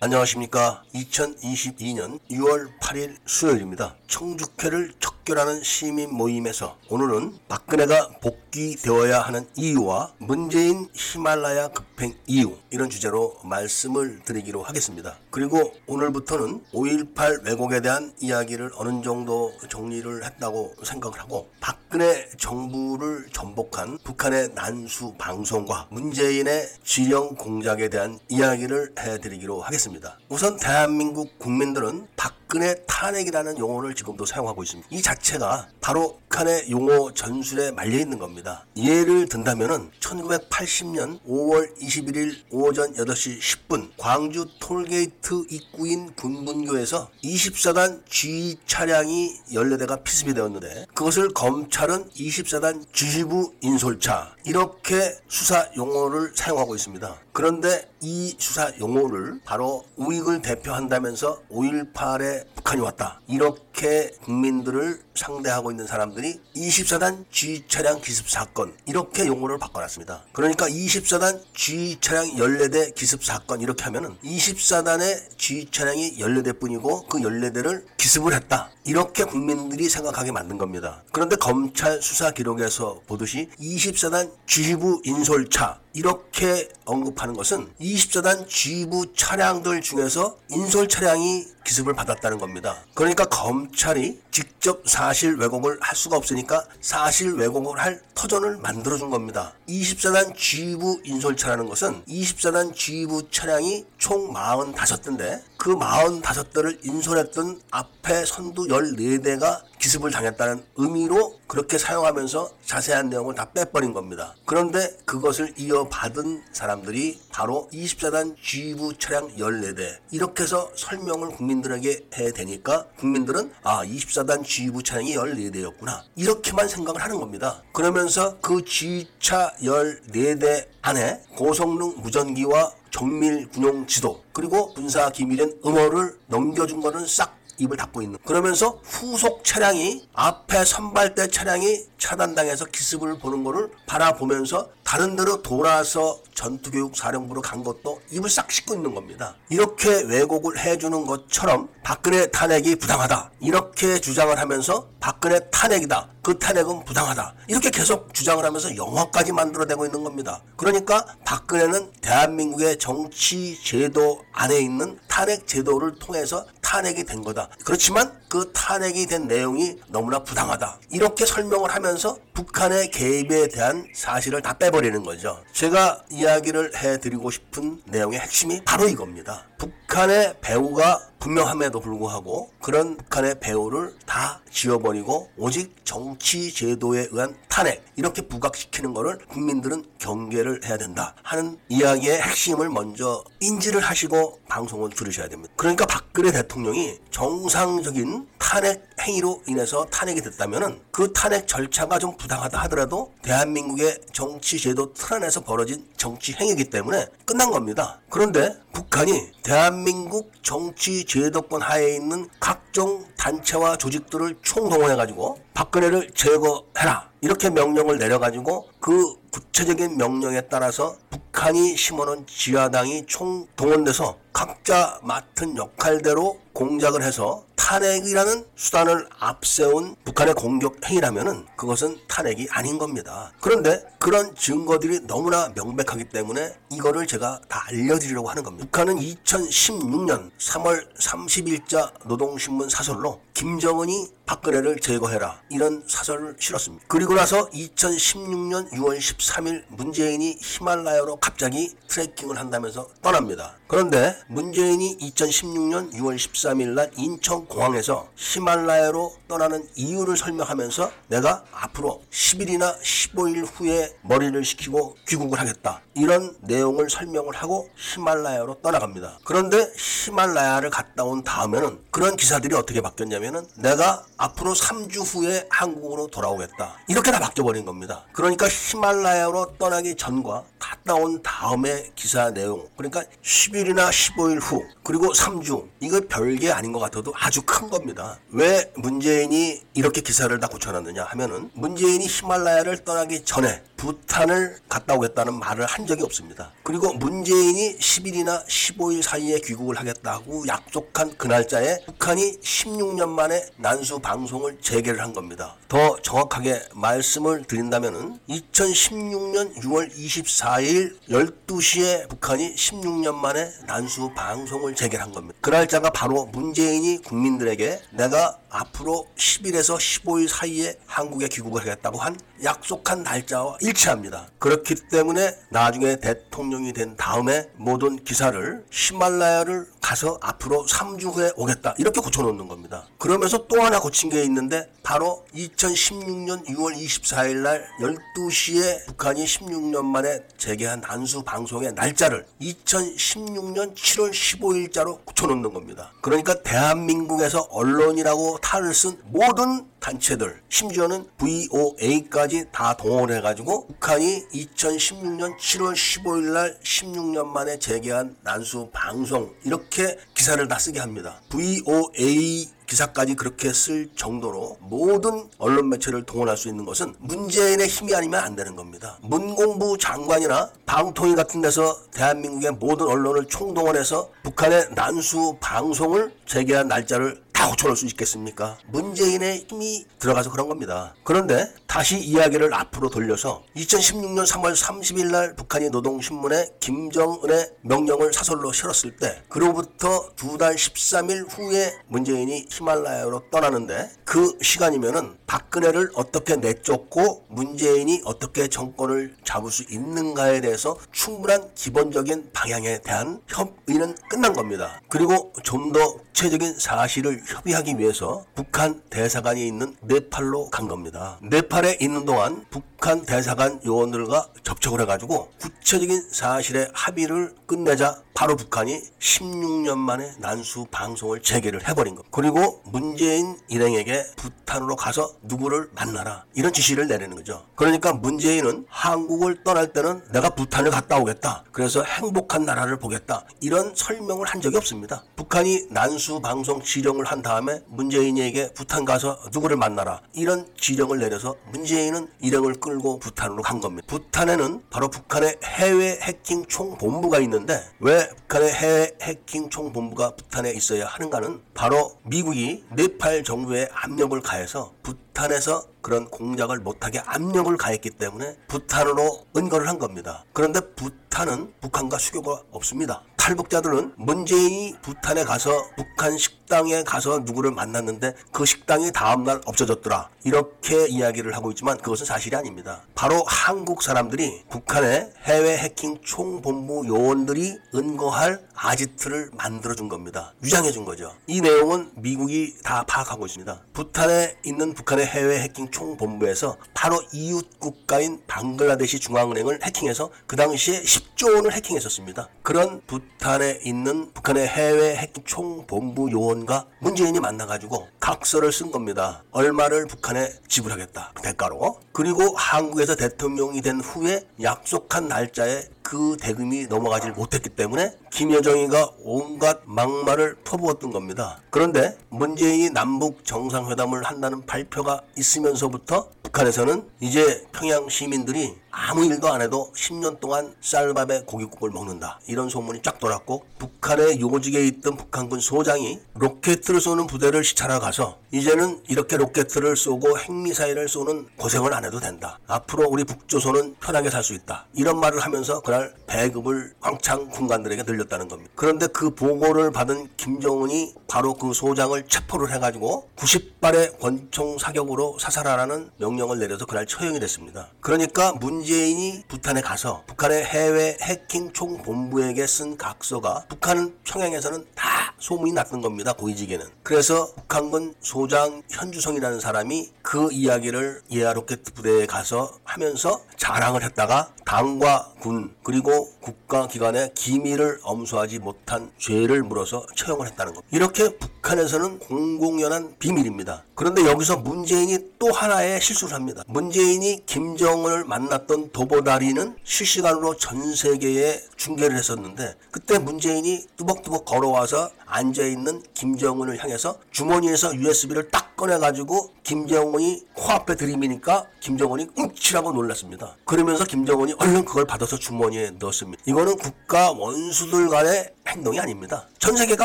안녕하십니까. 2022년 6월 8일 수요일입니다. 청주회를 척결하는 시민 모임에서 오늘은 박근혜가 복귀되어야 하는 이유와 문재인 히말라야 급행 이유 이런 주제로 말씀을 드리기로 하겠습니다. 그리고 오늘부터는 5.18 왜곡에 대한 이야기를 어느 정도 정리를 했다고 생각을 하고 박근혜 정부를 전복한 북한의 난수 방송과 문재인의 지령 공작에 대한 이야기를 해드리기로 하겠습니다. 우선 대한민국 국민들은 박 근혜 탄핵이라는 용어를 지금도 사용하고 있습니다. 이 자체가 바로 북한의 용어 전술에 말려 있는 겁니다. 예를 든다면은 1980년 5월 21일 오전 8시 10분 광주 톨게이트 입구인 군분교에서 24단 G 차량이 14대가 피습이 되었는데 그것을 검찰은 24단 G부 인솔차 이렇게 수사 용어를 사용하고 있습니다. 그런데 이 수사 용어를 바로 우익을 대표한다면서 5.18에 북한이 왔다. 이렇게 국민들을 상대하고 있는 사람들이 24단 G 차량 기습 사건 이렇게 용어를 바꿔놨습니다. 그러니까 24단 G 차량 14대 기습 사건 이렇게 하면은 24단의 G 차량이 14대 뿐이고 그 14대를 기습을 했다. 이렇게 국민들이 생각하게 만든 겁니다. 그런데 검찰 수사 기록에서 보듯이 24단 G부 인솔차 이렇게 언급하는 것은 24단 G부 차량들 중에서 인솔 차량이 기습을 받았다는 겁니다. 그러니까 검찰이 직접 사실 왜곡을 할 수가 없으니까 사실 왜곡을 할 터전을 만들어준 겁니다. 24단 G부 인솔차라는 것은 24단 G부 차량이 총 45대인데 그 45대를 인솔했던 앞에 선두 14대가 기습을 당했다는 의미로 그렇게 사용하면서 자세한 내용을 다 빼버린 겁니다. 그런데 그것을 이어받은 사람들이 바로 24단 G부 차량 14대 이렇게 해서 설명을 국민들에게 해 대니까 국민들은 아 24단 G부 차량이 14대였구나 이렇게만 생각을 하는 겁니다. 그러면서 그 G차 14대 안에 고성능 무전기와 정밀 군용 지도 그리고 군사 기밀인 음호를 넘겨준 거는 싹 입을 닫고 있는. 그러면서 후속 차량이 앞에 선발대 차량이 차단당해서 기습을 보는 거를 바라보면서 다른 데로 돌아서 전투교육 사령부로 간 것도 입을 싹 씻고 있는 겁니다. 이렇게 왜곡을 해주는 것처럼 박근혜 탄핵이 부당하다. 이렇게 주장을 하면서 박근혜 탄핵이다. 그 탄핵은 부당하다. 이렇게 계속 주장을 하면서 영화까지 만들어내고 있는 겁니다. 그러니까 박근혜는 대한민국의 정치 제도 안에 있는 탄핵 제도를 통해서 탄핵이 된 거다. 그렇지만 그 탄핵이 된 내용이 너무나 부당하다. 이렇게 설명을 하면서 북한의 개입에 대한 사실을 다 빼버리는 거죠. 제가 이야기를 해드리고 싶은 내용의 핵심이 바로 이겁니다. 북한의 배우가 분명함에도 불구하고 그런 북한의 배우를 다 지워버리고 오직 정치 제도에 의한 탄핵 이렇게 부각시키는 것을 국민들은 경계를 해야 된다 하는 이야기의 핵심을 먼저 인지를 하시고 방송을 들으셔야 됩니다. 그러니까 박근혜 대통령이 정상적인 탄핵 행위로 인해서 탄핵이 됐다면 그 탄핵 절차가 좀 부당하다 하더라도 대한민국의 정치 제도 틀 안에서 벌어진 정치 행위이기 때문에 끝난 겁니다. 그런데 북한이 대한민국 정치 제도권 하에 있는 각종 단체와 조직들을 총동원해가지고 박근혜를 제거해라. 이렇게 명령을 내려가지고 그 구체적인 명령에 따라서 북한이 심어놓은 지하당이 총 동원돼서 각자 맡은 역할대로 공작을 해서 탄핵이라는 수단을 앞세운 북한의 공격 행위라면은 그것은 탄핵이 아닌 겁니다. 그런데 그런 증거들이 너무나 명백하기 때문에 이거를 제가 다 알려드리려고 하는 겁니다. 북한은 2016년 3월 30일자 노동신문 사설로 김정은이 박근혜를 제거해라 이런 사설을 실었습니다. 그리고 나서 2016년 6월 13일 문재인이 히말라야로 갑자기 트레킹을 한다면서 떠납니다. 그런데 문재인이 2016년 6월 13일 날 인천 공항에서 히말라야로 떠나는 이유를 설명하면서 내가 앞으로 10일이나 15일 후에 머리를 식히고 귀국을 하겠다. 이런 내용을 설명을 하고 히말라야로 떠나갑니다. 그런데 히말라야를 갔다 온 다음에는 그런 기사들이 어떻게 바뀌었냐면은 내가 앞으로 3주 후에 한국으로 돌아오겠다. 이렇게 다 바뀌어버린 겁니다. 그러니까 히말라야로 떠나기 전과 갔다 온 다음에 기사 내용 그러니까 10일이나 15일 후 그리고 3주 이거 별게 아닌 것 같아도 아주 큰 겁니다. 왜 문재인이 이렇게 기사를 다 고쳐놨느냐 하면은 문재인이 히말라야를 떠나기 전에 부탄을 갔다 오겠다는 말을 한 적이 없습니다. 그리고 문재인이 10일이나 15일 사이에 귀국을 하겠다고 약속한 그 날짜에 북한이 16년 만에 난수 방송을 재개를 한 겁니다. 더 정확하게 말씀을 드린다면은 2016년 6월 24일 12시에 북한이 16년 만에 난수 방송을 재개를 한 겁니다. 그 날짜가 바로 문재인이 국민들에게 내가 앞으로 10일에서 15일 사이에 한국에 귀국을 하겠다고 한 약속한 날짜와 일치합니다. 그렇기 때문에 나중에 대통령이 된 다음에 모든 기사를 히말라야를 가서 앞으로 3주 후에 오겠다 이렇게 고쳐놓는 겁니다. 그러면서 또 하나 고친 게 있는데 바로 2016년 6월 24일 날 12시에 북한이 16년 만에 재개한 난수 방송의 날짜를 2016년 7월 15일자로 고쳐놓는 겁니다. 그러니까 대한민국에서 언론이라고 탈을 쓴 모든 단체들 심지어는 VOA까지 다 동원해가지고 북한이 2016년 7월 15일 날 16년 만에 재개한 난수 방송 이렇게 기사를 다 쓰게 합니다. VOA 기사까지 그렇게 쓸 정도로 모든 언론 매체를 동원할 수 있는 것은 문재인의 힘이 아니면 안 되는 겁니다. 문공부 장관이나 방통위 같은 데서 대한민국의 모든 언론을 총동원해서 북한의 난수 방송을 재개한 날짜를 다 고쳐놓을 수 있겠습니까? 문재인의 힘이 들어가서 그런 겁니다. 그런데 다시 이야기를 앞으로 돌려서 2016년 3월 30일 날 북한이 노동신문에 김정은의 명령을 사설로 실었을 때 그로부터 두 달 13일 후에 문재인이 히말라야로 떠나는데 그 시간이면은 박근혜를 어떻게 내쫓고 문재인이 어떻게 정권을 잡을 수 있는가에 대해서 충분한 기본적인 방향에 대한 협의는 끝난 겁니다. 그리고 좀 더 구체적인 사실을 협의하기 위해서 북한 대사관이 있는 네팔로 간 겁니다. 네팔에 있는 동안 북한 대사관 요원들과 접촉을 해가지고 구체적인 사실의 합의를 끝내자 바로 북한이 16년 만에 난수 방송을 재개를 해버린 겁니다. 그리고 문재인 일행에게 부탄으로 가서 누구를 만나라 이런 지시를 내리는 거죠. 그러니까 문재인은 한국을 떠날 때는 내가 부탄을 갔다 오겠다. 그래서 행복한 나라를 보겠다. 이런 설명을 한 적이 없습니다. 북한이 난수 방송 지령을 한 다음에 문재인에게 부탄 가서 누구를 만나라 이런 지령을 내려서 문재인은 일행을 끌고 부탄으로 간 겁니다. 부탄에는 바로 북한의 해외 해킹 총본부가 있는데 왜 북한의 해외 해킹 총본부가 부탄에 있어야 하는가는 바로 미국이 네팔 정부에 압력을 가해서 부탄 에서 그런 공작을 못하게 압력을 가했기 때문에 부탄으로 은거를 한 겁니다. 그런데 부탄은 북한과 수교가 없습니다. 탈북자들은 문재인이 부탄에 가서 북한 식당에 가서 누구를 만났는데 그 식당이 다음날 없어졌더라. 이렇게 이야기를 하고 있지만 그것은 사실이 아닙니다. 바로 한국 사람들이 북한의 해외 해킹 총본부 요원들이 은거할 아지트를 만들어준 겁니다. 유장해준 거죠. 이 내용은 미국이 다 파악하고 있습니다. 부탄에 있는 북한의 해외 해킹 총본부에서 바로 이웃 국가인 방글라데시 중앙은행을 해킹해서 그 당시에 10조 원을 해킹했었습니다. 그런 부탄에 있는 북한의 해외 해킹 총본부 요원과 문재인이 만나가지고 각서를 쓴 겁니다. 얼마를 북한에 지불하겠다. 그 대가로. 그리고 한국에서 대통령이 된 후에 약속한 날짜에 그 대금이 넘어가질 못했기 때문에 김여정이가 온갖 막말을 퍼부었던 겁니다. 그런데 문재인이 남북 정상회담을 한다는 발표가 있으면서부터 북한에서는 이제 평양 시민들이 아무 일도 안 해도 10년 동안 쌀밥에 고깃국을 먹는다. 이런 소문이 쫙 돌았고 북한의 요직에 있던 북한군 소장이 로켓을 쏘는 부대를 시찰하 가서 이제는 이렇게 로켓을 쏘고 핵미사일을 쏘는 고생을 안 해도 된다. 앞으로 우리 북조선은 편하게 살 수 있다. 이런 말을 하면서 그날 배급을 왕창 군관들에게 돌렸다는 겁니다. 그런데 그 보고를 받은 김정은이 바로 그 소장을 체포를 해가지고 90발의 권총 사격으로 사살하라는 명령을 내려서 그날 처형이 됐습니다. 그러니까 문재인이 부탄에 가서 북한의 해외 해킹 총본부에게 쓴 각서가 북한 평양에서는 다 소문이 났던 겁니다. 고위직에는. 그래서 북한군 소장 현주성이라는 사람이 그 이야기를 예하 로켓 부대에 가서 하면서 자랑을 했다가 당과 군 그리고 국가기관의 기밀을 엄수하지 못한 죄를 물어서 처형을 했다는 겁니다. 이렇게 북한에서는 공공연한 비밀입니다. 그런데 여기서 문재인이 또 하나의 실수를 합니다. 문재인이 김정은을 만났 던 도보다리는 실시간으로 전 세계에 중계를 했었는데 그때 문재인이 뚜벅뚜벅 걸어와서 앉아있는 김정은을 향해서 주머니에서 USB를 딱 꺼내가지고 김정은이 코앞에 들이미니까 김정은이 웅치라고 놀랐습니다. 그러면서 김정은이 얼른 그걸 받아서 주머니에 넣었습니다. 이거는 국가 원수들 간의 행동이 아닙니다. 전 세계가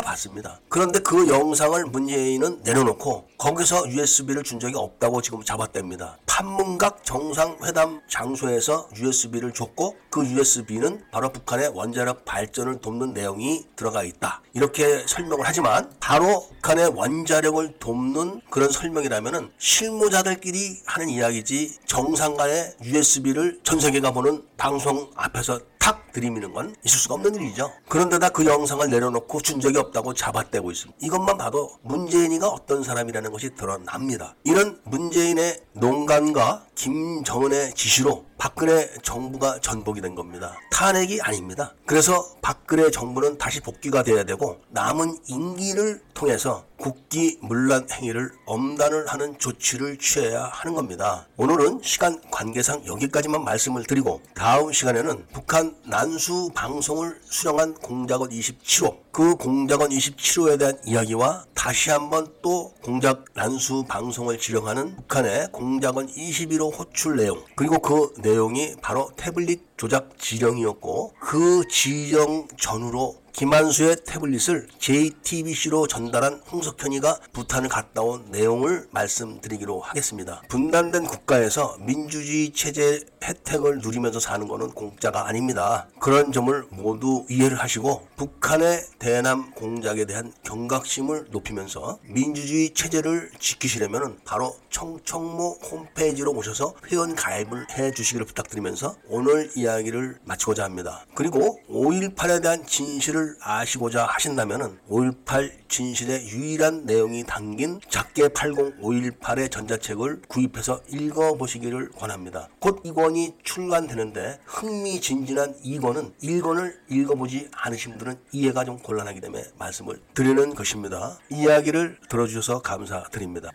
봤습니다. 그런데 그 영상을 문재인은 내려놓고 거기서 USB를 준 적이 없다고 지금 잡았답니다. 판문각 정상회담 장소에서 USB를 줬고 그 USB는 바로 북한의 원자력 발전을 돕는 내용이 들어가 있다. 이렇게 설명을 하지만 바로 북한의 원자력을 돕는 그런 설명이라면은 실무자들끼리 하는 이야기지 정상 간의 USB를 전 세계가 보는 방송 앞에서 탁 들이미는 건 있을 수가 없는 일이죠. 그런데다 그 영상을 내려놓고 준 적이 없다고 잡아떼고 있습니다. 이것만 봐도 문재인이가 어떤 사람이라는 것이 드러납니다. 이런 문재인의 농간과 김정은의 지시로 박근혜 정부가 전복이 된 겁니다. 탄핵이 아닙니다. 그래서 박근혜 정부는 다시 복귀가 돼야 되고 남은 임기를 통해서 국기 문란 행위를 엄단을 하는 조치를 취해야 하는 겁니다. 오늘은 시간 관계상 여기까지만 말씀을 드리고 다음 시간에는 북한 난수 방송을 수령한 공작원 27호 그 공작원 27호에 대한 이야기와 다시 한번 또 공작 난수 방송을 지령하는 북한의 공작원 21호 호출 내용 그리고 그 내용이 바로 태블릿 조작 지령이었고 그 지령 전후로 김한수의 태블릿을 JTBC로 전달한 홍석현이가 부탄을 갔다 온 내용을 말씀드리기로 하겠습니다. 분단된 국가에서 민주주의 체제 혜택을 누리면서 사는 것은 공짜가 아닙니다. 그런 점을 모두 이해를 하시고 북한의 대남 공작에 대한 경각심을 높이면서 민주주의 체제를 지키시려면 바로 청청모 홈페이지로 오셔서 회원 가입을 해 주시기를 부탁드리면서 오늘 이야기를 마치고자 합니다. 그리고 5.18에 대한 진실을 아시고자 하신다면 5.18 진실의 유일한 내용이 담긴 작게 80 5.18의 전자책을 구입해서 읽어보시기를 권합니다. 곧이 권이 출간되는데 흥미진진한 이 권은 1권을 읽어보지 않으신 분들은 이해가 좀 곤란하기 때문에 말씀을 드리는 것입니다. 이야기를 들어주셔서 감사드립니다.